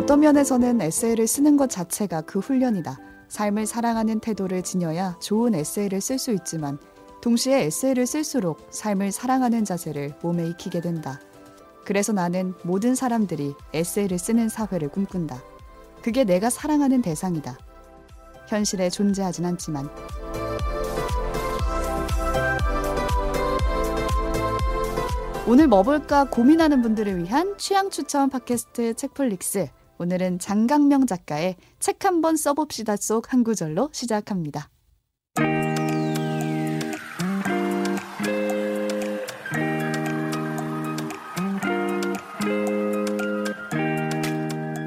어떤 면에서는 에세이를 쓰는 것 자체가 그 훈련이다. 삶을 사랑하는 태도를 지녀야 좋은 에세이를 쓸 수 있지만 동시에 에세이를 쓸수록 삶을 사랑하는 자세를 몸에 익히게 된다. 그래서 나는 모든 사람들이 에세이를 쓰는 사회를 꿈꾼다. 그게 내가 사랑하는 대상이다. 현실에 존재하진 않지만. 오늘 뭐 볼까 고민하는 분들을 위한 취향 추천 팟캐스트 책플릭스. 오늘은 장강명 작가의 책 한번 써봅시다 속 한 구절로 시작합니다.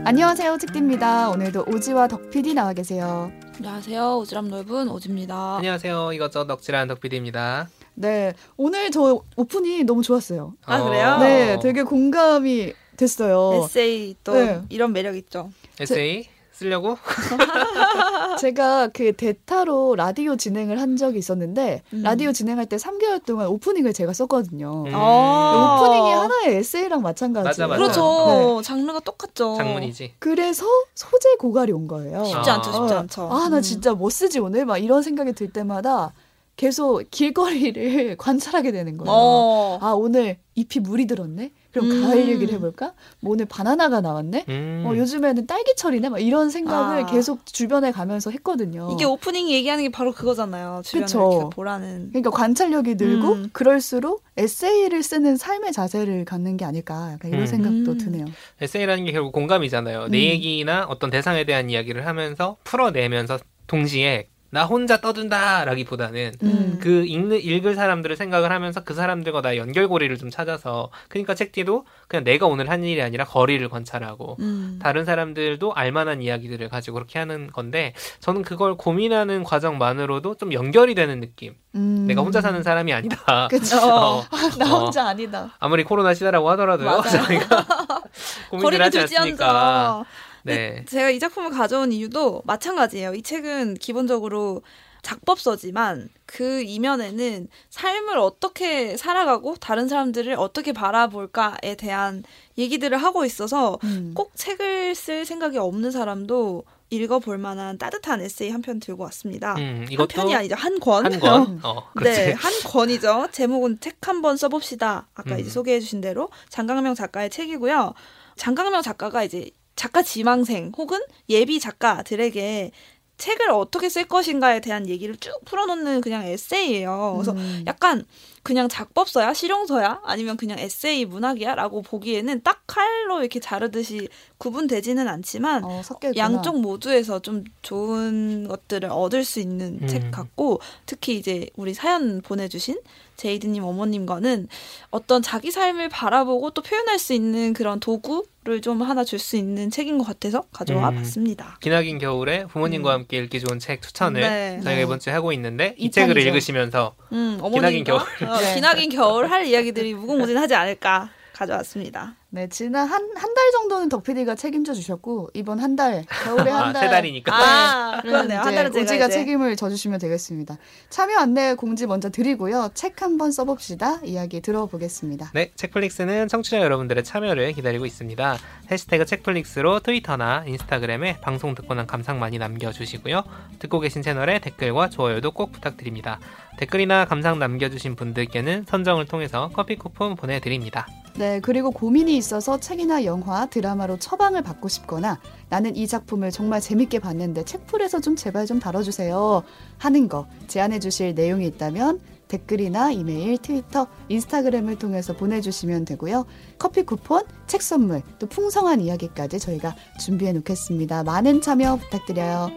안녕하세요, 책디입니다. 오늘도 오지와 덕PD 나와 계세요. 안녕하세요, 오지랖 넓은 오지입니다. 안녕하세요, 이것저것 덕질한 덕PD입니다. 네, 오늘 저 오픈이 너무 좋았어요. 아, 그래요? 네, 되게 공감이 됐어요. 에세이 또 네. 이런 매력 있죠. 에세이 쓰려고? 제가 그 대타로 라디오 진행을 한 적이 있었는데 음. 라디오 진행할 때 3개월 동안 오프닝을 제가 썼거든요. 음. 아. 오프닝이 하나의 에세이랑 마찬가지예요. 맞아, 맞아. 그렇죠. 장르가 똑같죠. 장문이지. 그래서 소재 고갈이 온 거예요. 쉽지 아. 않죠, 쉽지 어. 않죠. 아, 나 음. 진짜 뭐 쓰지 오늘? 막 이런 생각이 들 때마다 계속 길거리를 관찰하게 되는 거예요. 어. 아, 오늘 잎이 물이 들었네? 그럼 음. 가을 얘기를 해볼까? 뭐 오늘 바나나가 나왔네? 음. 어, 요즘에는 딸기철이네? 막 이런 생각을 아. 계속 주변에 가면서 했거든요. 이게 오프닝 얘기하는 게 바로 그거잖아요. 주변을 그쵸. 이렇게 보라는. 그러니까 관찰력이 늘고 음. 그럴수록 에세이를 쓰는 삶의 자세를 갖는 게 아닐까 약간 이런 음. 생각도 음. 드네요. 에세이라는 게 결국 공감이잖아요. 음. 내 얘기나 어떤 대상에 대한 이야기를 하면서 풀어내면서 동시에 나 혼자 떠든다라기보다는 음. 그 읽는 읽을 사람들을 생각을 하면서 그 사람들과 나의 연결고리를 좀 찾아서 그러니까 책디도 그냥 내가 오늘 한 일이 아니라 거리를 관찰하고 음. 다른 사람들도 알만한 이야기들을 가지고 그렇게 하는 건데 저는 그걸 고민하는 과정만으로도 좀 연결이 되는 느낌. 음. 내가 혼자 사는 사람이 아니다. 그쵸. 어, 나 어. 혼자 아니다. 아무리 코로나 시대라고 하더라도요. 저희가 고민을 거리를 하지 않습니까? 네. 제가 이 작품을 가져온 이유도 마찬가지예요. 이 책은 기본적으로 작법서지만 그 이면에는 삶을 어떻게 살아가고 다른 사람들을 어떻게 바라볼까에 대한 얘기들을 하고 있어서 음. 꼭 책을 쓸 생각이 없는 사람도 읽어볼 만한 따뜻한 에세이 한 편 들고 왔습니다. 음, 한 편이 아니죠. 한 권. 한 권. 어. 네, 한 권이죠. 제목은 책 한 번 써봅시다. 아까 음. 이제 소개해주신 대로 장강명 작가의 책이고요. 장강명 작가가 이제 작가 지망생 혹은 예비 작가들에게 책을 어떻게 쓸 것인가에 대한 얘기를 쭉 풀어놓는 그냥 에세이예요. 그래서 음. 약간 그냥 작법서야, 실용서야, 아니면 그냥 에세이 문학이야라고 보기에는 딱 칼로 이렇게 자르듯이 구분되지는 않지만 어. 양쪽 모두에서 좀 좋은 것들을 얻을 수 있는 음. 책 같고 특히 이제 우리 사연 보내주신 제이드님 어머님과는 어떤 자기 삶을 바라보고 또 표현할 수 있는 그런 도구를 좀 하나 줄 수 있는 책인 것 같아서 가져와 음. 봤습니다. 기나긴 겨울에 부모님과 음. 함께 읽기 좋은 책 추천을 네. 저희가 네. 이번 주에 하고 있는데 이 이 책을 편이죠. 읽으시면서 음, 기나긴 어머님과 어, 네. 기나긴 겨울 할 이야기들이 무궁무진하지 않을까 가져왔습니다. 네, 지난 한 한 달 정도는 덕PD가 책임져 주셨고 이번 한 달 겨울에 한 아, 달. 세 달이니까. 아, 네, 그러네요. 한 달은 제가 이제 책임을 져주시면 되겠습니다. 참여 안내 공지 먼저 드리고요. 책 한번 써봅시다. 이야기 들어보겠습니다. 네, 책플릭스는 청취자 여러분들의 참여를 기다리고 있습니다. 해시태그 책플릭스로 트위터나 인스타그램에 방송 듣고 난 감상 많이 남겨주시고요. 듣고 계신 채널에 댓글과 좋아요도 꼭 부탁드립니다. 댓글이나 감상 남겨주신 분들께는 선정을 통해서 커피 쿠폰 보내드립니다. 네, 그리고 고민이 있어서 책이나 영화, 드라마로 처방을 받고 싶거나 나는 이 작품을 정말 재밌게 봤는데 책풀에서 좀 제발 좀 다뤄주세요 하는 거 제안해 주실 내용이 있다면 댓글이나 이메일, 트위터, 인스타그램을 통해서 보내주시면 되고요. 커피 쿠폰, 책 선물, 또 풍성한 이야기까지 저희가 준비해 놓겠습니다. 많은 참여 부탁드려요.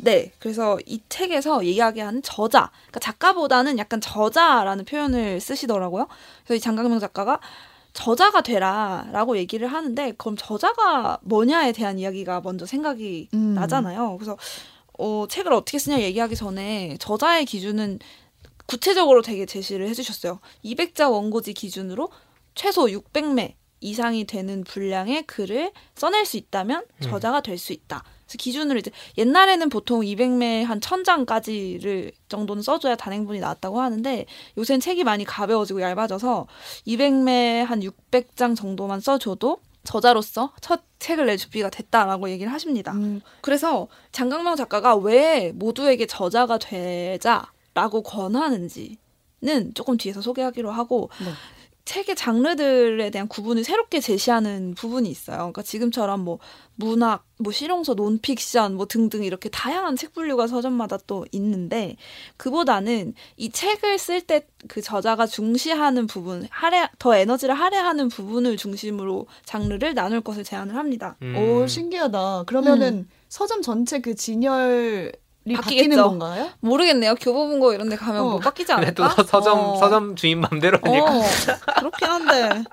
네, 그래서 이 책에서 이야기하는 저자, 그러니까 작가보다는 약간 저자라는 표현을 쓰시더라고요. 그래서 이 장강명 작가가 저자가 되라라고 얘기를 하는데 그럼 저자가 뭐냐에 대한 이야기가 먼저 생각이 음. 나잖아요. 그래서 어, 책을 어떻게 쓰냐 얘기하기 전에 저자의 기준은 구체적으로 되게 제시를 해주셨어요. 200자 원고지 기준으로 최소 600매 이상이 되는 분량의 글을 써낼 수 있다면 저자가 될 수 있다. 그래서 기준을 이제 옛날에는 보통 200매 한 1000장까지를 정도는 써줘야 단행본이 나왔다고 하는데 요새는 책이 많이 가벼워지고 얇아져서 200매 한 600장 정도만 써줘도 저자로서 첫 책을 낼 준비가 됐다라고 얘기를 하십니다. 음, 그래서 장강명 작가가 왜 모두에게 저자가 되자라고 권하는지는 조금 뒤에서 소개하기로 하고 네. 책의 장르들에 대한 구분을 새롭게 제시하는 부분이 있어요. 그러니까 지금처럼 뭐 문학, 뭐 실용서, 논픽션 뭐 등등 이렇게 다양한 책 분류가 서점마다 또 있는데 그보다는 이 책을 쓸 때 그 저자가 중시하는 부분, 할애 더 에너지를 할애하는 부분을 중심으로 장르를 나눌 것을 제안을 합니다. 음. 오 신기하다. 그러면은 서점 전체 그 진열이 바뀌는. 건가요? 모르겠네요. 교보문고 이런 데 가면 어. 뭐 바뀌지 않을까? 또 서- 서점 어. 서점 주인 맘대로 하니까 어, 그렇긴 한데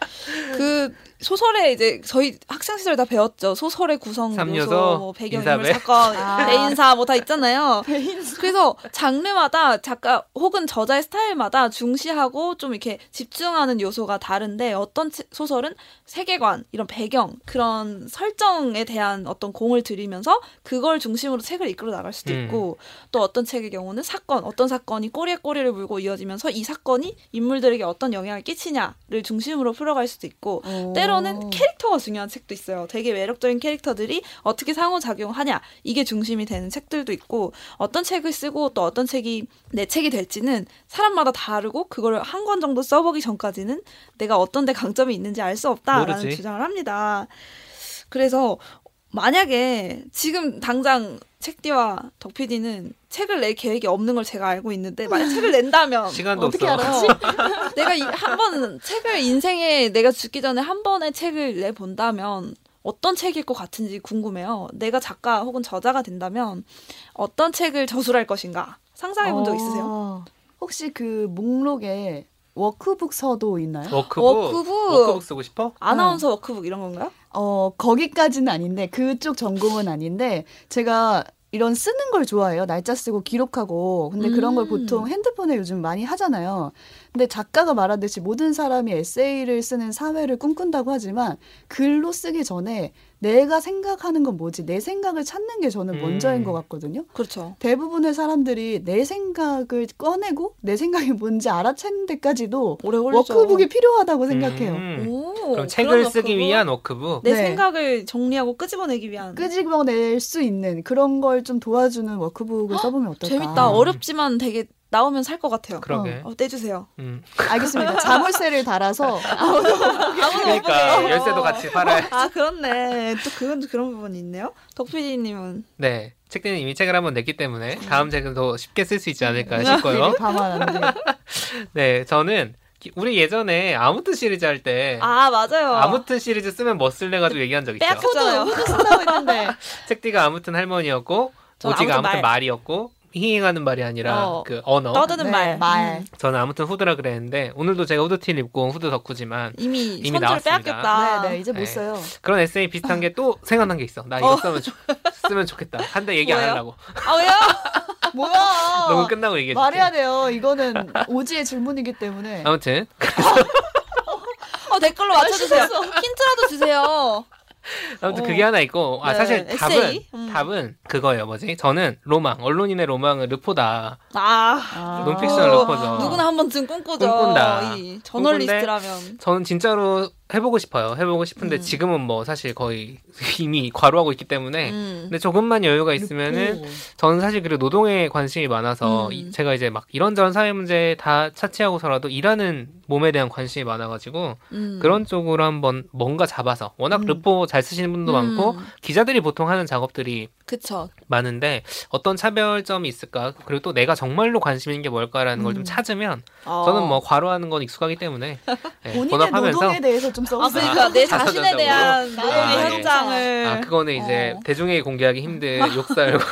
그 소설에 이제 저희 학창 시절 다 배웠죠. 소설의 구성 요소, 뭐 배경인물. 사건, 아. 대인사 뭐 다 있잖아요. 배인수. 그래서 장르마다 작가 혹은 저자의 스타일마다 중시하고 좀 이렇게 집중하는 요소가 다른데 어떤 치- 소설은 세계관, 이런 배경, 그런 설정에 대한 어떤 공을 들이면서 그걸 중심으로 책을 이끌어 나갈 수도 음. 있고 또 어떤 책의 경우는 사건, 어떤 사건이 꼬리에 꼬리를 물고 이어지면서 이 사건이 인물들에게 어떤 영향을 끼치냐를 중심으로 풀어갈 수도 있고 오. 때로 는 캐릭터가 중요한 책도 있어요. 되게 매력적인 캐릭터들이 어떻게 상호작용하냐 이게 중심이 되는 책들도 있고 어떤 책을 쓰고 또 어떤 책이 내 책이 될지는 사람마다 다르고 그걸 한 권 정도 써보기 전까지는 내가 어떤 데 강점이 있는지 알 수 없다라는 모르지. 주장을 합니다. 그래서 만약에 지금 당장 책디와 덕PD는 책을 낼 계획이 없는 걸 제가 알고 있는데 만약 책을 낸다면 시간도 어떻게 없어. 알았지? 내가 이- 한번 책을 인생에 내가 죽기 전에 한 번의 책을 내 본다면 어떤 책일 것 같은지 궁금해요. 내가 작가 혹은 저자가 된다면 어떤 책을 저술할 것인가 상상해 본 적 있으세요? 어, 혹시 그 목록에 워크북도 있나요? 워크북 워크북. 워크북 쓰고 싶어? 아나운서 워크북 이런 건가요? 어, 거기까지는 아닌데, 그쪽 전공은 아닌데, 제가 이런 쓰는 걸 좋아해요. 날짜 쓰고 기록하고. 근데 그런 걸 음. 보통 핸드폰에 요즘 많이 하잖아요. 근데 작가가 말하듯이 모든 사람이 에세이를 쓰는 사회를 꿈꾼다고 하지만 글로 쓰기 전에 내가 생각하는 건 뭐지? 내 생각을 찾는 게 저는 음. 먼저인 것 같거든요. 그렇죠. 대부분의 사람들이 내 생각을 꺼내고 내 생각이 뭔지 알아채는 데까지도 오래 걸리죠. 워크북이 필요하다고 생각해요. 음. 오, 그럼 책을 그런 쓰기 워크북? 위한 워크북. 내 네. 생각을 정리하고 끄집어내기 위한 끄집어낼 수 있는 그런 걸 좀 도와주는 워크북을 써보면 어떨까? 재밌다. 어렵지만 되게 나오면 살 것 같아요. 그러게. 어, 떼주세요. 음. 알겠습니다. 자물쇠를 달아서 그러니까 열쇠도 같이 팔아야. 아 그렇네. 또 그건 또 그런 부분이 있네요. 덕PD님은 네. 책디는 이미 책을 한번 냈기 때문에 다음 책은 더 쉽게 쓸 수 있지 않을까 싶고요. 안 돼. 네, 저는 기- 우리 예전에 아무튼 시리즈 할 때 아 맞아요. 아무튼 시리즈 쓰면 뭐 쓸래 가지고 얘기한 적 있죠. 빼앗겼- 잖아요. 후드 쓴다고 했는데 책디가 아무튼 할머니였고 오지가 아무튼 아무튼 말. 말이었고 히잉하는 말이 아니라 어. 그 언어. 떠드는 네, 말. 말. 음. 저는 아무튼 후드라 그랬는데 오늘도 제가 후드 티를 입고 온 후드 덕후지만 이미, 이미 나왔습니다. 빼앗겼다. 네, 네, 이제 못 네. 써요. 그런 에세이 비슷한 게 또 생각난 게 있어. 나 이거 어. 쓰면, 좋, 쓰면 좋겠다. 한데 얘기 안? 하려고. 아 왜요? 뭐야? 너무 끝나고 얘기해. 말해야 돼요. 이거는 오지의 질문이기 때문에. 아무튼 어 댓글로 맞춰주세요. 힌트라도 주세요. 아무튼 어. 그게 하나 있고 아 네, 사실? 답은 음. 답은 그거예요. 뭐지? 저는 로망 언론인의 로망은 르포다. 아 아. 논픽션 르포죠. 누구나 한 번쯤 꿈꾸죠. 꿈꾼다. 이 저널리스트라면. 저는 진짜로 해보고 싶어요. 해보고 싶은데 음. 지금은 뭐 사실 거의 이미 과로하고 있기 때문에 음. 근데 조금만 여유가 있으면은 르포. 저는 사실 그리고 노동에 관심이 많아서 음. 이- 제가 이제 막 이런저런 사회 문제 다 차치하고서라도 일하는 몸에 대한 관심이 많아가지고 음. 그런 쪽으로 한번 뭔가 잡아서 워낙 음. 르포 잘 쓰시는 분도 음. 많고 기자들이 보통 하는 작업들이 그쵸. 많은데 어떤 차별점이 있을까 그리고 또 내가 정말로 관심 있는 게 뭘까라는 걸좀 음. 찾으면 어. 저는 뭐 과로하는 건 익숙하기 때문에 네, 본인의 본업하면서 노동에 대해서 좀아 써보세요. 그러니까 내 자신에. 대한 나의 노동의 아, 예. 현장을 아 그거는 이제 어. 대중에게 공개하기 힘든 욕설고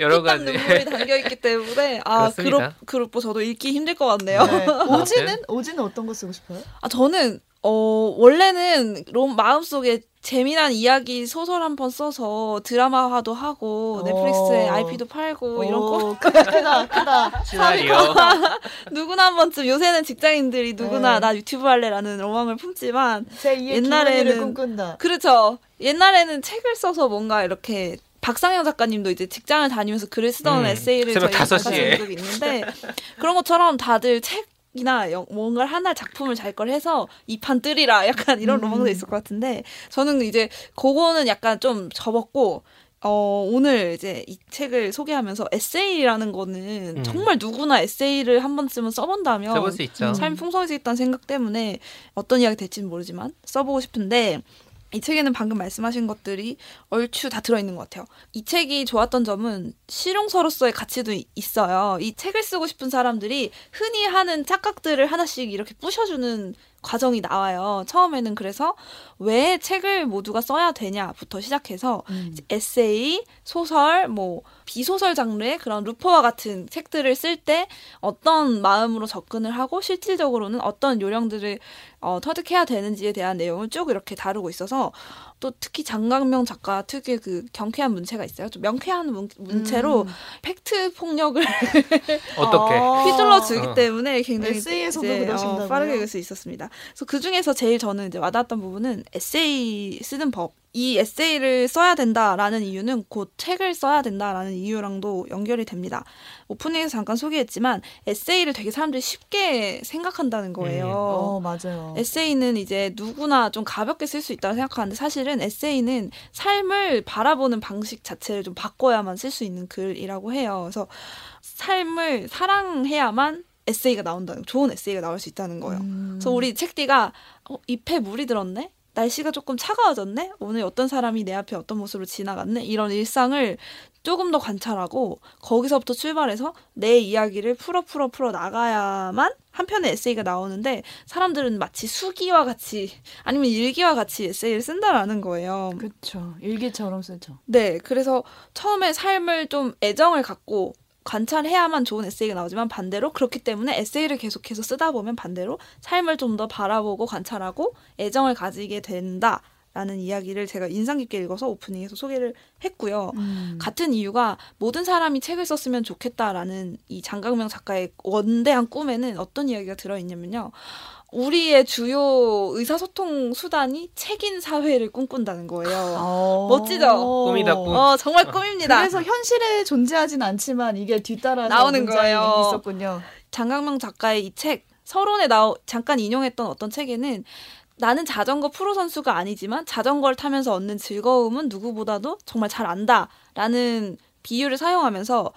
여러 가지 눈물이 담겨 있기 때문에 아 그렇습니다. 그룹 그룹보 저도 읽기 힘들 것 같네요. 네. 오지는 오지는 어떤 거 쓰고 싶어요? 아 저는 어 원래는 롬 마음속에 재미난 이야기 소설 한 번 써서 드라마화도 하고 어. 넷플릭스에 IP도 팔고 이런 거 오, 크다 크다 크다. 시나리오 누구나 한 번쯤 요새는 직장인들이 누구나 네. 나 유튜브 할래라는 로망을 품지만 제 2의 옛날에는. 그렇죠. 옛날에는 책을 써서 뭔가 이렇게 박상현 작가님도 이제 직장을 다니면서 글을 쓰던 음, 에세이를 저희 5시에. 작가님들 있는데 그런 것처럼 다들 책책 이나 영- 뭔가 하나 작품을 잘 걸 해서 이 판 뜨리라 약간 이런 음. 로망도 있을 것 같은데 저는 이제 그거는 약간 좀 접었고 어 오늘 이제 이 책을 소개하면서 에세이라는 거는 음. 정말 누구나 에세이를 한 번쯤은 써본다면 써볼 수 있죠. 음. 삶이 풍성해질 있다는 생각 때문에 어떤 이야기 될지는 모르지만 써보고 싶은데 이 책에는 방금 말씀하신 것들이 얼추 다 들어있는 것 같아요. 이 책이 좋았던 점은 실용서로서의 가치도 이- 있어요. 이 책을 쓰고 싶은 사람들이 흔히 하는 착각들을 하나씩 이렇게 부셔주는 과정이 나와요. 처음에는 그래서 왜 책을 모두가 써야 되냐부터 시작해서 음. 에세이, 소설, 뭐 비소설 장르의 그런 루퍼와 같은 책들을 쓸 때 어떤 마음으로 접근을 하고 실질적으로는 어떤 요령들을 어, 터득해야 되는지에 대한 내용을 쭉 이렇게 다루고 있어서 또 특히 장강명 작가 특유의 그 경쾌한 문체가 있어요. 좀 명쾌한 문, 문체로 음. 팩트 폭력을 어떻게? 어. 휘둘러 주기 어. 때문에 굉장히 에세이에서도 이제, 그러신다고요? 어, 빠르게 읽을 수 있었습니다. 그래서 그 중에서 제일 저는 이제 와닿았던 부분은 에세이 쓰는 법. 이 에세이를 써야 된다라는 이유는 곧 책을 써야 된다라는 이유랑도 연결이 됩니다. 오프닝에서 잠깐 소개했지만 에세이를 되게 사람들이 쉽게 생각한다는 거예요. 어, 맞아요. 에세이는 이제 누구나 좀 가볍게 쓸 수 있다고 생각하는데 사실은 에세이는 삶을 바라보는 방식 자체를 좀 바꿔야만 쓸 수 있는 글이라고 해요. 그래서 삶을 사랑해야만 에세이가 나온다는 좋은 에세이가 나올 수 있다는 거예요. 음. 그래서 우리 책디가 어, 잎에 물이 들었네. 날씨가 조금 차가워졌네. 오늘 어떤 사람이 내 앞에 어떤 모습으로 지나갔네. 이런 일상을 조금 더 관찰하고 거기서부터 출발해서 내 이야기를 풀어 풀어 풀어 나가야만 한 편의 에세이가 나오는데 사람들은 마치 수기와 같이 아니면 일기와 같이 에세이를 쓴다라는 거예요. 그렇죠. 일기처럼 쓰죠. 네, 그래서 처음에 삶을 좀 애정을 갖고 관찰해야만 좋은 에세이가 나오지만 반대로 그렇기 때문에 에세이를 계속해서 쓰다 보면 반대로 삶을 좀 더 바라보고 관찰하고 애정을 가지게 된다 라는 이야기를 제가 인상 깊게 읽어서 오프닝에서 소개를 했고요. 음. 같은 이유가 모든 사람이 책을 썼으면 좋겠다라는 이 장강명 작가의 원대한 꿈에는 어떤 이야기가 들어있냐면요. 우리의 주요 의사소통 수단이 책인 사회를 꿈꾼다는 거예요. 어. 멋지죠? 꿈이다, 꿈. 어, 정말 꿈입니다. 그래서 현실에 존재하진 않지만 이게 뒤따라서 나오는 거예요. 있었군요. 장강명 작가의 이 책 서론에 나오 잠깐 인용했던 어떤 책에는 나는 자전거 프로 선수가 아니지만 자전거를 타면서 얻는 즐거움은 누구보다도 정말 잘 안다 라는 비유를 사용하면서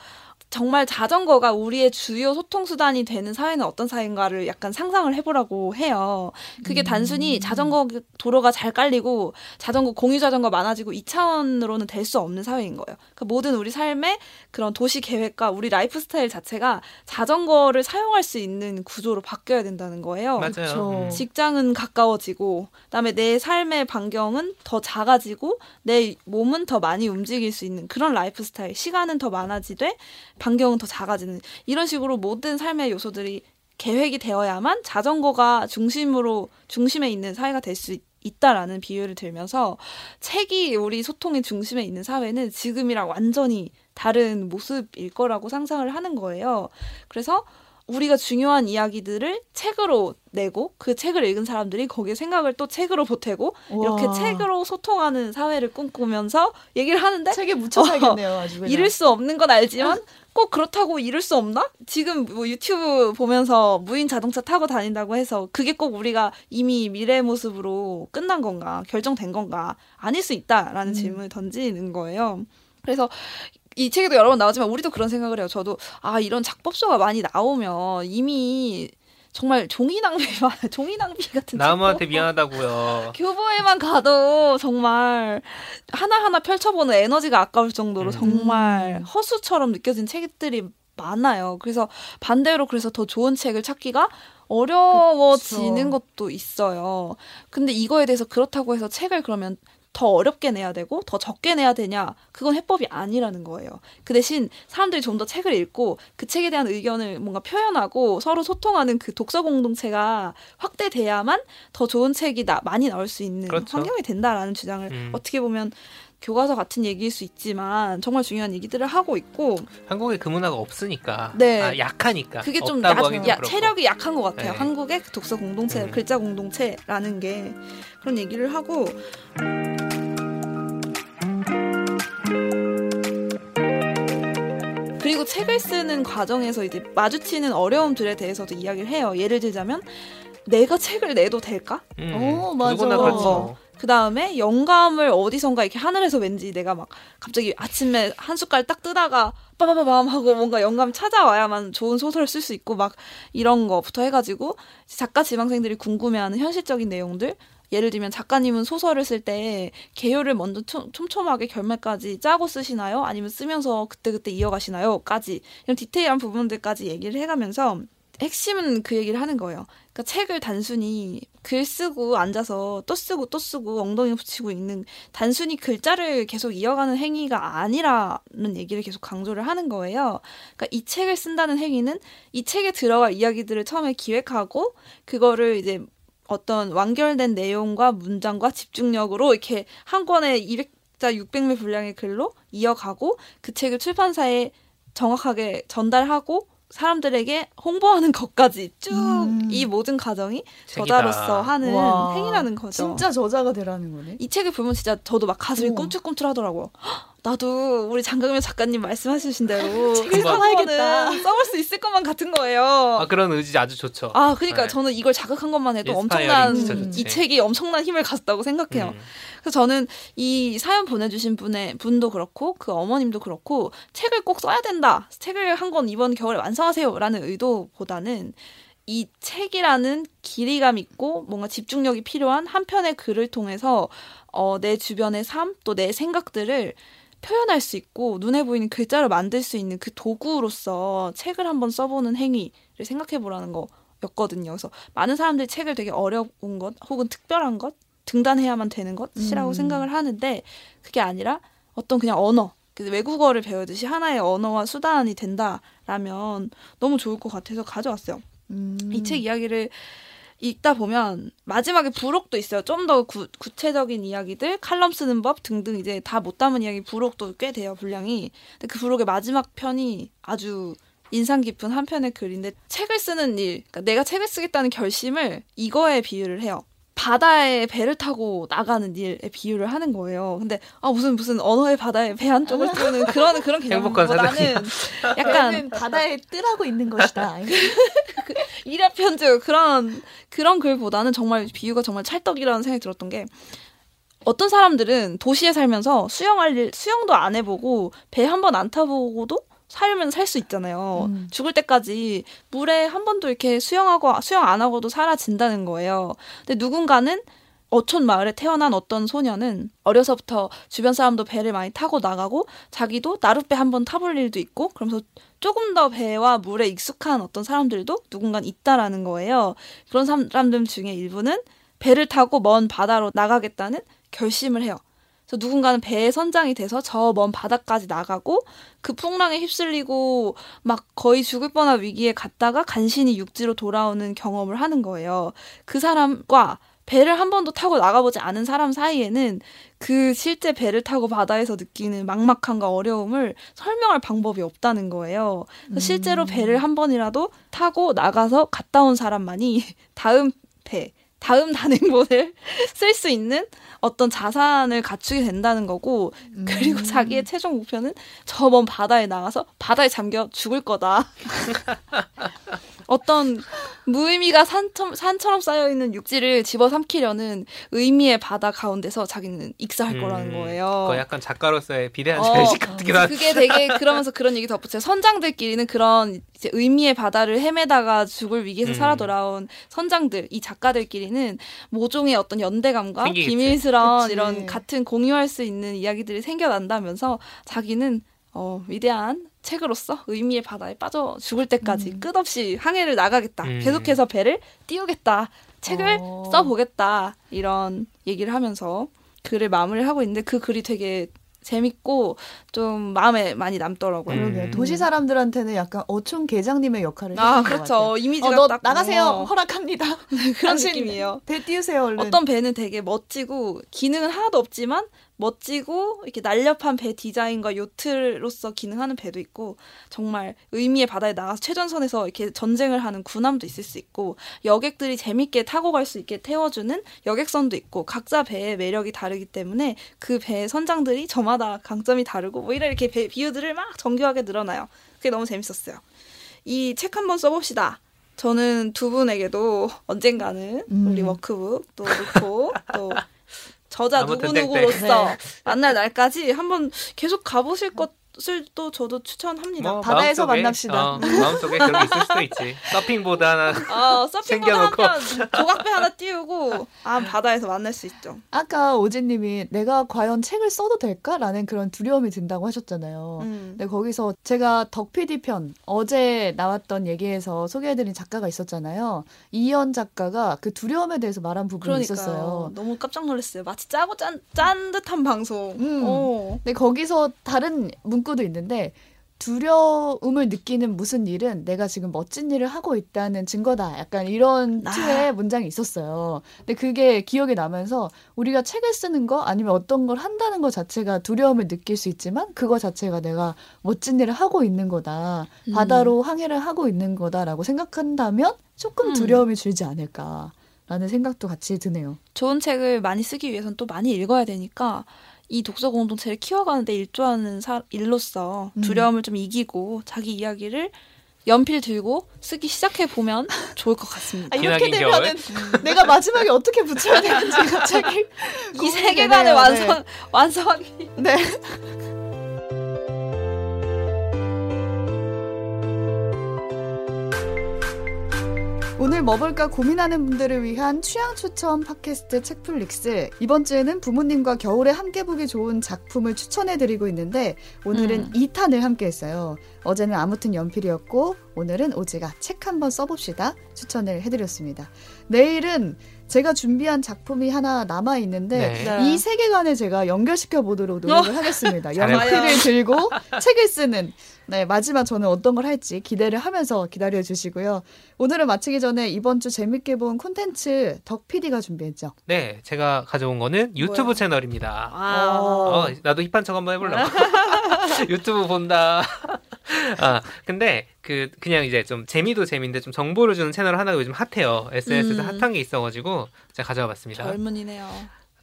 정말 자전거가 우리의 주요 소통 수단이 되는 사회는 어떤 사회인가를 약간 상상을 해보라고 해요. 그게 단순히 자전거 도로가 잘 깔리고 자전거 공유 자전거 많아지고 이 차원으로는 될 수 없는 사회인 거예요. 그 모든 우리 삶의 그런 도시 계획과 우리 라이프 스타일 자체가 자전거를 사용할 수 있는 구조로 바뀌어야 된다는 거예요. 맞아요. 음. 직장은 가까워지고 그다음에 내 삶의 반경은 더 작아지고 내 몸은 더 많이 움직일 수 있는 그런 라이프 스타일 시간은 더 많아지되 반경은 더 작아지는 이런 식으로 모든 삶의 요소들이 계획이 되어야만 자전거가 중심으로 중심에 있는 사회가 될 수 있다라는 비유를 들면서 책이 우리 소통의 중심에 있는 사회는 지금이랑 완전히 다른 모습일 거라고 상상을 하는 거예요. 그래서 우리가 중요한 이야기들을 책으로 내고 그 책을 읽은 사람들이 거기에 생각을 또 책으로 보태고 이렇게 우와. 책으로 소통하는 사회를 꿈꾸면서 얘기를 하는데 책에 묻혀 살겠네요. 아주 그냥. 이룰 수 없는 건 알지만 꼭 그렇다고 이룰 수 없나? 지금 뭐 유튜브 보면서 무인 자동차 타고 다닌다고 해서 그게 꼭 우리가 이미 미래의 모습으로 끝난 건가 결정된 건가 아닐 수 있다라는 음. 질문을 던지는 거예요. 그래서 이 책에도 여러 번 나오지만 우리도 그런 생각을 해요. 저도 아 이런 작법서가 많이 나오면 이미 정말 종이 낭비 종이 낭비 같은 나무한테 미안하다고요. 교보에만 가도 정말 하나하나 펼쳐보는 에너지가 아까울 정도로 음. 정말 허수처럼 느껴진 책들이 많아요. 그래서 반대로 그래서 더 좋은 책을 찾기가 어려워지는 그쵸. 것도 있어요. 근데 이거에 대해서 그렇다고 해서 책을 그러면 더 어렵게 내야 되고 더 적게 내야 되냐 그건 해법이 아니라는 거예요. 그 대신 사람들이 좀 더 책을 읽고 그 책에 대한 의견을 뭔가 표현하고 서로 소통하는 그 독서 공동체가 확대돼야만 더 좋은 책이 나, 많이 나올 수 있는 그렇죠. 환경이 된다라는 주장을 음. 어떻게 보면 교과서 같은 얘기일 수 있지만 정말 중요한 얘기들을 하고 있고 한국에 그 문화가 없으니까. 네. 아, 약하니까. 그게 좀 야, 야. 체력이 약한 것 같아요. 네. 한국의 그 독서 공동체, 음. 글자 공동체라는 게 그런 얘기를 하고 그리고 책을 쓰는 과정에서 이제 마주치는 어려움들에 대해서도 이야기를 해요. 예를 들자면 내가 책을 내도 될까? 음, 어, 맞아. 누구나 그렇죠. 그 다음에 영감을 어디선가 이렇게 하늘에서 왠지 내가 막 갑자기 아침에 한 숟갈 딱 뜨다가 빠바바밤 하고 뭔가 영감 찾아와야만 좋은 소설을 쓸 수 있고 막 이런 거부터 해가지고 작가 지망생들이 궁금해하는 현실적인 내용들 예를 들면 작가님은 소설을 쓸 때 개요를 먼저 촘, 촘촘하게 결말까지 짜고 쓰시나요? 아니면 쓰면서 그때그때 이어가시나요? 까지 이런 디테일한 부분들까지 얘기를 해가면서 핵심은 그 얘기를 하는 거예요. 그러니까 책을 단순히 글 쓰고 앉아서 또 쓰고 또 쓰고 엉덩이 붙이고 있는 단순히 글자를 계속 이어가는 행위가 아니라는 얘기를 계속 강조를 하는 거예요. 그러니까 이 책을 쓴다는 행위는 이 책에 들어갈 이야기들을 처음에 기획하고 그거를 이제 어떤 완결된 내용과 문장과 집중력으로 이렇게 한 권에 200자 600매 분량의 글로 이어가고 그 책을 출판사에 정확하게 전달하고 사람들에게 홍보하는 것까지 쭉이 음. 모든 과정이 책이다. 저자로서 하는 와, 행위라는 거죠. 진짜 저자가 되라는 거네. 이 책을 보면 진짜 저도 막 가슴이. 꿈틀꿈틀하더라고요. 헉, 나도 우리 장강명 작가님 말씀하신 대로 책을 하나 써놔야겠다. 써볼 수 있을 것만 같은 거예요. 아, 그런 의지 아주 좋죠. 아, 그러니까 네. 저는 이걸 자극한 것만 해도 inspiring 엄청난. 이 책이 엄청난 힘을 가졌다고 생각해요. 음. 그래서 저는 이 사연 보내주신 분의 분도 그렇고 그 어머님도 그렇고 책을 꼭 써야 된다. 책을 한 권 이번 겨울에 완성하세요라는 의도보다는 이 책이라는 길이감 있고 뭔가 집중력이 필요한 한 편의 글을 통해서 어, 내 주변의 삶 또 내 생각들을 표현할 수 있고 눈에 보이는 글자로 만들 수 있는 그 도구로서 책을 한번 써보는 행위를 생각해 보라는 거였거든요. 그래서 많은 사람들이 책을 되게 어려운 것 혹은 특별한 것 등단해야만 되는 것이라고 음. 생각을 하는데 그게 아니라 어떤 그냥 언어 그 외국어를 배우듯이 하나의 언어와 수단이 된다라면 너무 좋을 것 같아서 가져왔어요. 음. 이책 이야기를 읽다 보면 마지막에 부록도 있어요. 좀 더 구체적인 이야기들, 칼럼 쓰는 법 등등 이제 다 못 담은 이야기 부록도 꽤 돼요, 분량이. 근데 그 부록의 마지막 편이 아주 인상 깊은 한 편의 글인데 책을 쓰는 일, 그러니까 내가 책을 쓰겠다는 결심을 이거에 비유를 해요. 바다에 배를 타고 나가는 일에 비유를 하는 거예요. 근데 아 무슨 무슨 언어의 바다에 배 한쪽을 띄우는 그런 그런 행복한 개념보다는 약간 나는 바다에 뜰하고 있는 것이다. 일화 편집 그런 그런 글보다는 정말 비유가 정말 찰떡이라는 생각이 들었던 게 어떤 사람들은 도시에 살면서 수영할 일 수영도 안 해보고 배 한 번 안 타보고도 살면 살 수 있잖아요. 음. 죽을 때까지 물에 한 번도 이렇게 수영하고 수영 안 하고도 사라진다는 거예요. 근데 누군가는 어촌 마을에 태어난 어떤 소녀는 어려서부터 주변 사람도 배를 많이 타고 나가고 자기도 나룻배 한 번 타볼 일도 있고 그러면서 조금 더 배와 물에 익숙한 어떤 사람들도 누군가는 있다라는 거예요. 그런 사람들 중에 일부는 배를 타고 먼 바다로 나가겠다는 결심을 해요. 그래서 누군가는 배에 선장이 돼서 저 먼 바다까지 나가고 그 풍랑에 휩쓸리고 막 거의 죽을 뻔한 위기에 갔다가 간신히 육지로 돌아오는 경험을 하는 거예요. 그 사람과 배를 한 번도 타고 나가보지 않은 사람 사이에는 그 실제 배를 타고 바다에서 느끼는 막막함과 어려움을 설명할 방법이 없다는 거예요. 그래서 실제로 배를 한 번이라도 타고 나가서 갔다 온 사람만이 다음 배, 다음 단행본을 쓸 수 있는 어떤 자산을 갖추게 된다는 거고 그리고 음. 자기의 최종 목표는 저 먼 바다에 나가서 바다에 잠겨 죽을 거다. 어떤 무의미가 산처럼, 산처럼 쌓여있는 육지를 집어삼키려는 의미의 바다 가운데서 자기는 익사할 음, 거라는 거예요. 그거 약간 작가로서의 비대한 어, 자의식 같기도 한. 그게 되게 그러면서 그런 얘기 덧붙여요. 선장들끼리는 그런 이제 의미의 바다를 헤매다가 죽을 위기에서 음. 살아 돌아온 선장들, 이 작가들끼리는 모종의 어떤 연대감과 생기겠지. 비밀스러운 그치. 이런 같은 공유할 수 있는 이야기들이 생겨난다면서 자기는 어, 위대한 책으로서 의미의 바다에 빠져 죽을 때까지 음. 끝없이 항해를 나가겠다. 음. 계속해서 배를 띄우겠다. 책을 어. 써보겠다. 이런 얘기를 하면서 글을 마무리를 하고 있는데 그 글이 되게 재밌고 좀 마음에 많이 남더라고요. 음. 도시 사람들한테는 약간 어촌 계장님의 역할을 아 해주는 것 같아요. 그렇죠. 이미지가 어, 너딱 나가세요. 어, 허락합니다. 그런 느낌이에요. 배 띄우세요 얼른. 어떤 배는 되게 멋지고 기능은 하나도 없지만 멋지고 이렇게 날렵한 배 디자인과 요트로서 기능하는 배도 있고 정말 의미의 바다에 나가서 최전선에서 이렇게 전쟁을 하는 군함도 있을 수 있고 여객들이 재밌게 타고 갈 수 있게 태워주는 여객선도 있고 각자 배의 매력이 다르기 때문에 그 배의 선장들이 저마다 강점이 다르고 뭐 이런 이렇게 배 비유들을 막 정교하게 늘어나요. 그게 너무 재밌었어요. 이 책 한번 써봅시다. 저는 두 분에게도 언젠가는 음. 우리 워크북 또 놓고 또 저자 누구누구로서 네. 만날 날까지 한번 계속 가보실 것 을 또 저도 추천합니다. 뭐 바다에서 마음속에, 만납시다. 어, 마음속에 그런 게 있을 수도 있지. 서핑보드 하나 챙겨놓고. 하면 조각배 하나 띄우고 아 바다에서 만날 수 있죠. 아까 오지님이 내가 과연 책을 써도 될까라는 그런 두려움이 든다고 하셨잖아요. 음. 근데 거기서 제가 덕 PD 편 어제 나왔던 얘기에서 소개해드린 작가가 있었잖아요. 이현 작가가 그 두려움에 대해서 말한 부분이 그러니까요. 있었어요. 너무 깜짝 놀랐어요. 마치 짜고 짠, 짠 듯한 방송. 음. 어. 근데 거기서 다른 문 구도 있는데 두려움을 느끼는 무슨 일은 내가 지금 멋진 일을 하고 있다는 증거다. 약간 이런 아. 투의 문장이 있었어요. 근데 그게 기억에 나면서 우리가 책을 쓰는 거 아니면 어떤 걸 한다는 것 자체가 두려움을 느낄 수 있지만 그거 자체가 내가 멋진 일을 하고 있는 거다. 음. 바다로 항해를 하고 있는 거다라고 생각한다면 조금 음. 두려움이 줄지 않을까 라는 생각도 같이 드네요. 좋은 책을 많이 쓰기 위해선 또 많이 읽어야 되니까 이 독서 공동체를 키워가는데 일조하는 사, 일로서 음. 두려움을 좀 이기고 자기 이야기를 연필 들고 쓰기 시작해 보면 좋을 것 같습니다. 아, 이렇게. 되면은 내가 마지막에 어떻게 붙여야 되는지 갑자기 이 세계관을. 완성 완성하기 네. 오늘 뭐 볼까 고민하는 분들을 위한 취향 추천 팟캐스트 책플릭스 이번 주에는 부모님과 겨울에 함께 보기 좋은 작품을 추천해 드리고 있는데 오늘은 음. 2탄을 함께 했어요. 어제는 아무튼 연필이었고 오늘은 오지가 책 한번 써봅시다 추천을 해드렸습니다. 내일은 제가 준비한 작품이 하나 남아 있는데 네. 이 세계관을 제가 연결시켜 보도록 노력을 하겠습니다. 연필을 들고 책을 쓰는 네 마지막 저는 어떤 걸 할지 기대를 하면서 기다려 주시고요. 오늘은 마치기 전에 이번 주 재밌게 본 콘텐츠 덕 PD가 준비했죠. 네, 제가 가져온 거는 유튜브 뭐야? 채널입니다. 아, 어, 나도 힙한 척 한번 해보려고. 유튜브 본다. 아, 근데 그 그냥 이제 좀 재미도 재미인데 좀 정보를 주는 채널 하나가 요즘 핫해요. SNS에서 음. 핫한 게 있어가지고 제가 가져와 봤습니다. 젊은이네요.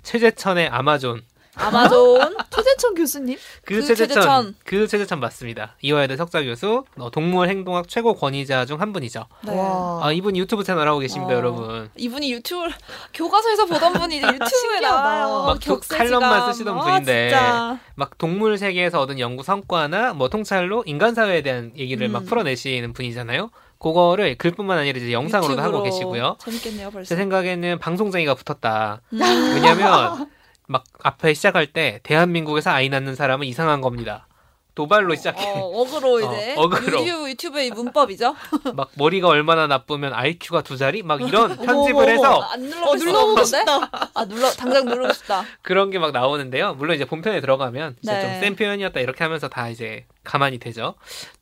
최재천의 아마존. 아마존 최재천 교수님 그, 그 최재천, 최재천. 그 최재천 맞습니다. 이화여대 석좌 교수, 어, 동물 행동학 최고 권위자 중 한 분이죠. 네. 와 아, 이분 유튜브 채널 하고 계십니다, 어. 여러분. 이 유튜브 교과서에서 보던 분이 이제 유튜브에. 나와요. 막. 칼럼만 쓰시던 아, 분인데. 진짜. 막 동물 세계에서 얻은 연구 성과나 뭐 통찰로 인간 사회에 대한 얘기를 막 음. 풀어내시는 분이잖아요. 그거를 글뿐만 아니라 이제 영상으로도 하고. 계시고요. 재밌겠네요, 벌써. 제 생각에는 방송쟁이가 붙었다. 음. 왜냐면 막 앞에 시작할 때 대한민국에서 아이 낳는 사람은 이상한 겁니다. 도발로 시작해. 어, 어그로 이제 어. 유튜브 유튜브의 문법이죠. 막 머리가 얼마나 나쁘면 IQ가 두 자리? 막 이런 편집을 해서 안 눌러 어, 눌러 보고 싶다. 아 눌러 당장 누르고 싶다. 그런 게 막 나오는데요. 물론 이제 본편에 들어가면 진짜 네. 좀센 표현이었다 이렇게 하면서 다 이제 가만히 되죠.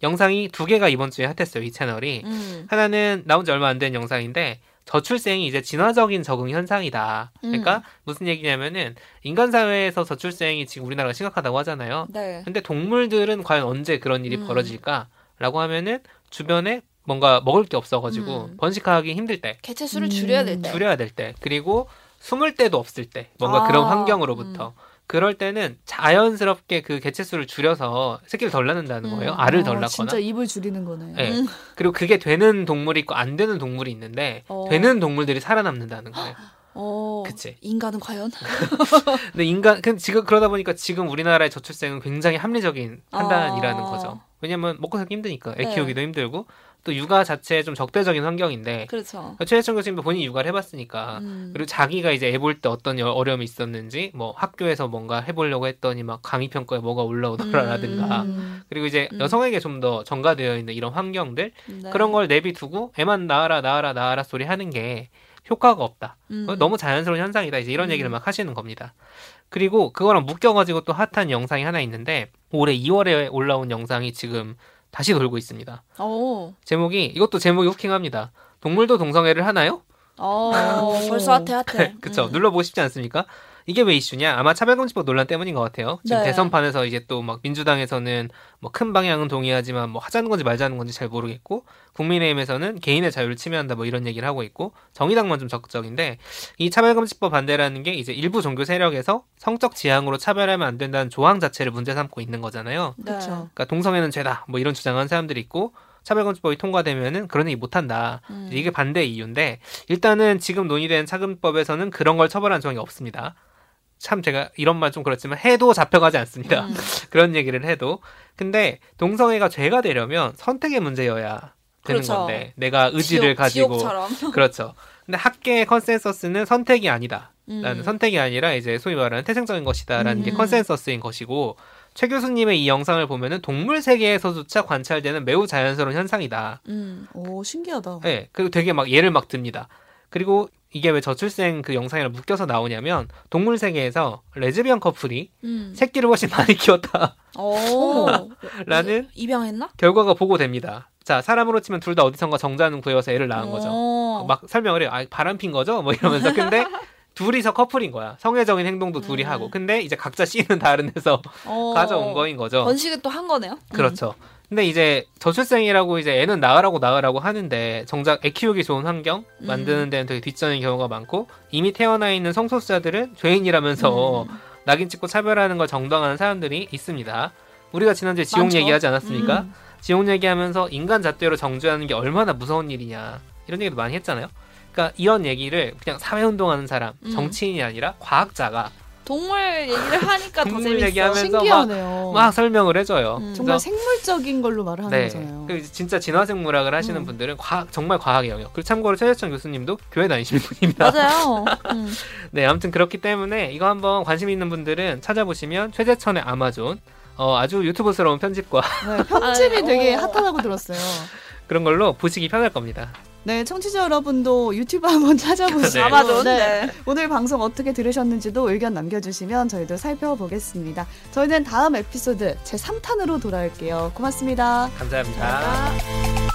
영상이 두 개가 이번 주에 핫했어요. 이 채널이. 음. 하나는 나온 지 얼마 안 된 영상인데 저출생이 이제 진화적인 적응 현상이다. 그러니까 음. 무슨 얘기냐면은 인간 사회에서 저출생이 지금 우리나라가 심각하다고 하잖아요. 네. 근데 동물들은 과연 언제 그런 일이 음. 벌어질까라고 하면은 주변에 뭔가 먹을 게 없어가지고 음. 번식하기 힘들 때, 개체 수를 음. 줄여야 될 때. 줄여야 될 때, 그리고 숨을 데도 없을 때, 뭔가 아, 그런 환경으로부터. 음. 그럴 때는 자연스럽게 그 개체 수를 줄여서 새끼를 덜 낳는다는 음. 거예요. 알을 덜 아, 낳거나. 진짜 입을 줄이는 거네. 네. 음. 그리고 그게 되는 동물이 있고 안 되는 동물이 있는데 어. 되는 동물들이 살아남는다는 거예요. 어. 그치. 인간은 과연? 근데 인간 근 지금 그러다 보니까 지금 우리나라의 저출생은 굉장히 합리적인 판단이라는 어. 거죠. 왜냐면 먹고 살기 힘드니까 애 네. 키우기도 힘들고 또 육아 자체에 좀 적대적인 환경인데 그렇죠. 최혜천 교수님도 본인 이 육아를 해봤으니까 음. 그리고 자기가 이제 애 볼 때 어떤 여- 어려움이 있었는지 뭐 학교에서 뭔가 해보려고 했더니 막 강의 평가에 뭐가 올라오더라라든가 음. 그리고 이제 음. 여성에게 좀 더 전가되어 있는 이런 환경들 네. 그런 걸 내비두고 애만 낳아라 낳아라 낳아라 소리 하는 게 효과가 없다. 음. 어, 너무 자연스러운 현상이다. 이제 이런 음. 얘기를 막 하시는 겁니다. 그리고 그거랑 묶여가지고 또 핫한 영상이 하나 있는데 올해 2월에 올라온 영상이 지금 다시 돌고 있습니다. 어. 제목이 이것도 제목이 후킹합니다. 동물도 동성애를 하나요? 어. 벌써 핫해 핫해. 그쵸 음. 눌러보고 싶지 않습니까? 이게 왜 이슈냐? 아마 차별금지법 논란 때문인 것 같아요. 지금 네. 대선판에서 이제 또 막 민주당에서는 뭐 큰 방향은 동의하지만 뭐 하자는 건지 말자는 건지 잘 모르겠고 국민의힘에서는 개인의 자유를 침해한다 뭐 이런 얘기를 하고 있고 정의당만 좀 적극적인데 이 차별금지법 반대라는 게 이제 일부 종교 세력에서 성적 지향으로 차별하면 안 된다는 조항 자체를 문제 삼고 있는 거잖아요. 네. 그러니까 동성애는 죄다 뭐 이런 주장하는 사람들이 있고 차별금지법이 통과되면은 그런 얘기 못한다. 음. 이게 반대 이유인데 일단은 지금 논의된 차금법에서는 그런 걸 처벌한 조항이 없습니다. 참 제가 이런 말 좀 그렇지만 해도 잡혀가지 않습니다. 음. 그런 얘기를 해도 근데 동성애가 죄가 되려면 선택의 문제여야 되는 그렇죠. 건데 내가 의지를 지옥, 가지고 지옥처럼. 그렇죠. 근데 학계의 컨센서스는 선택이 아니다. 라는 음. 선택이 아니라 이제 소위 말하는 태생적인 것이다라는 게 음. 컨센서스인 것이고 최 교수님의 이 영상을 보면은 동물 세계에서조차 관찰되는 매우 자연스러운 현상이다. 음. 오 신기하다. 네, 그리고 되게 막 예를 막 듭니다. 그리고 이게 왜 저출생 그 영상이랑 묶여서 나오냐면 동물 세계에서 레즈비언 커플이 음. 새끼를 훨씬 많이 키웠다 라는 어. 입양했나? 결과가 보고됩니다. 자, 사람으로 치면 둘 다 어디선가 정자는 구해서 애를 낳은 거죠. 어. 막 설명을 해요. 아, 바람 핀 거죠? 뭐 이러면서. 근데 둘이서 커플인 거야. 성애적인 행동도 둘이 음. 하고. 근데 이제 각자 씨는 다른 데서 어. 가져온 거인 거죠. 번식을 또한 거네요. 그렇죠. 근데 이제 저출생이라고 이제 애는 낳으라고 낳으라고 하는데 정작 애 키우기 좋은 환경 음. 만드는 데는 되게 뒷전인 경우가 많고 이미 태어나 있는 성소수자들은 죄인이라면서 음. 낙인 찍고 차별하는 걸 정당화하는 사람들이 있습니다. 우리가 지난주에 지옥 많죠. 얘기하지 않았습니까? 음. 지옥 얘기하면서 인간 잣대로 정죄하는 게 얼마나 무서운 일이냐 이런 얘기도 많이 했잖아요. 그러니까 이런 얘기를 그냥 사회운동하는 사람, 음. 정치인이 아니라 과학자가 동물 얘기를 하니까 더 동물 재밌어. 얘기하면서 신기하네요. 막 설명을 해줘요. 음. 정말 생물적인 걸로 말을 하는 네. 거잖아요. 그 진짜 진화생물학을 하시는 음. 분들은 과학, 정말 과학의 영역. 그리고 참고로 최재천 교수님도 교회 다니시는 분입니다. 맞아요. 음. 네, 아무튼 그렇기 때문에 이거 한번 관심 있는 분들은 찾아보시면 최재천의 아마존 어, 아주 유튜브스러운 편집과 네, 편집이 아, 되게 어. 핫하다고 들었어요. 그런 걸로 보시기 편할 겁니다. 네, 청취자 여러분도 유튜브 한번 찾아보시고 네. 아마존. 네. 네. 오늘 방송 어떻게 들으셨는지도 의견 남겨주시면 저희도 살펴보겠습니다. 저희는 다음 에피소드 제 3탄으로 돌아올게요. 고맙습니다. 감사합니다. 아.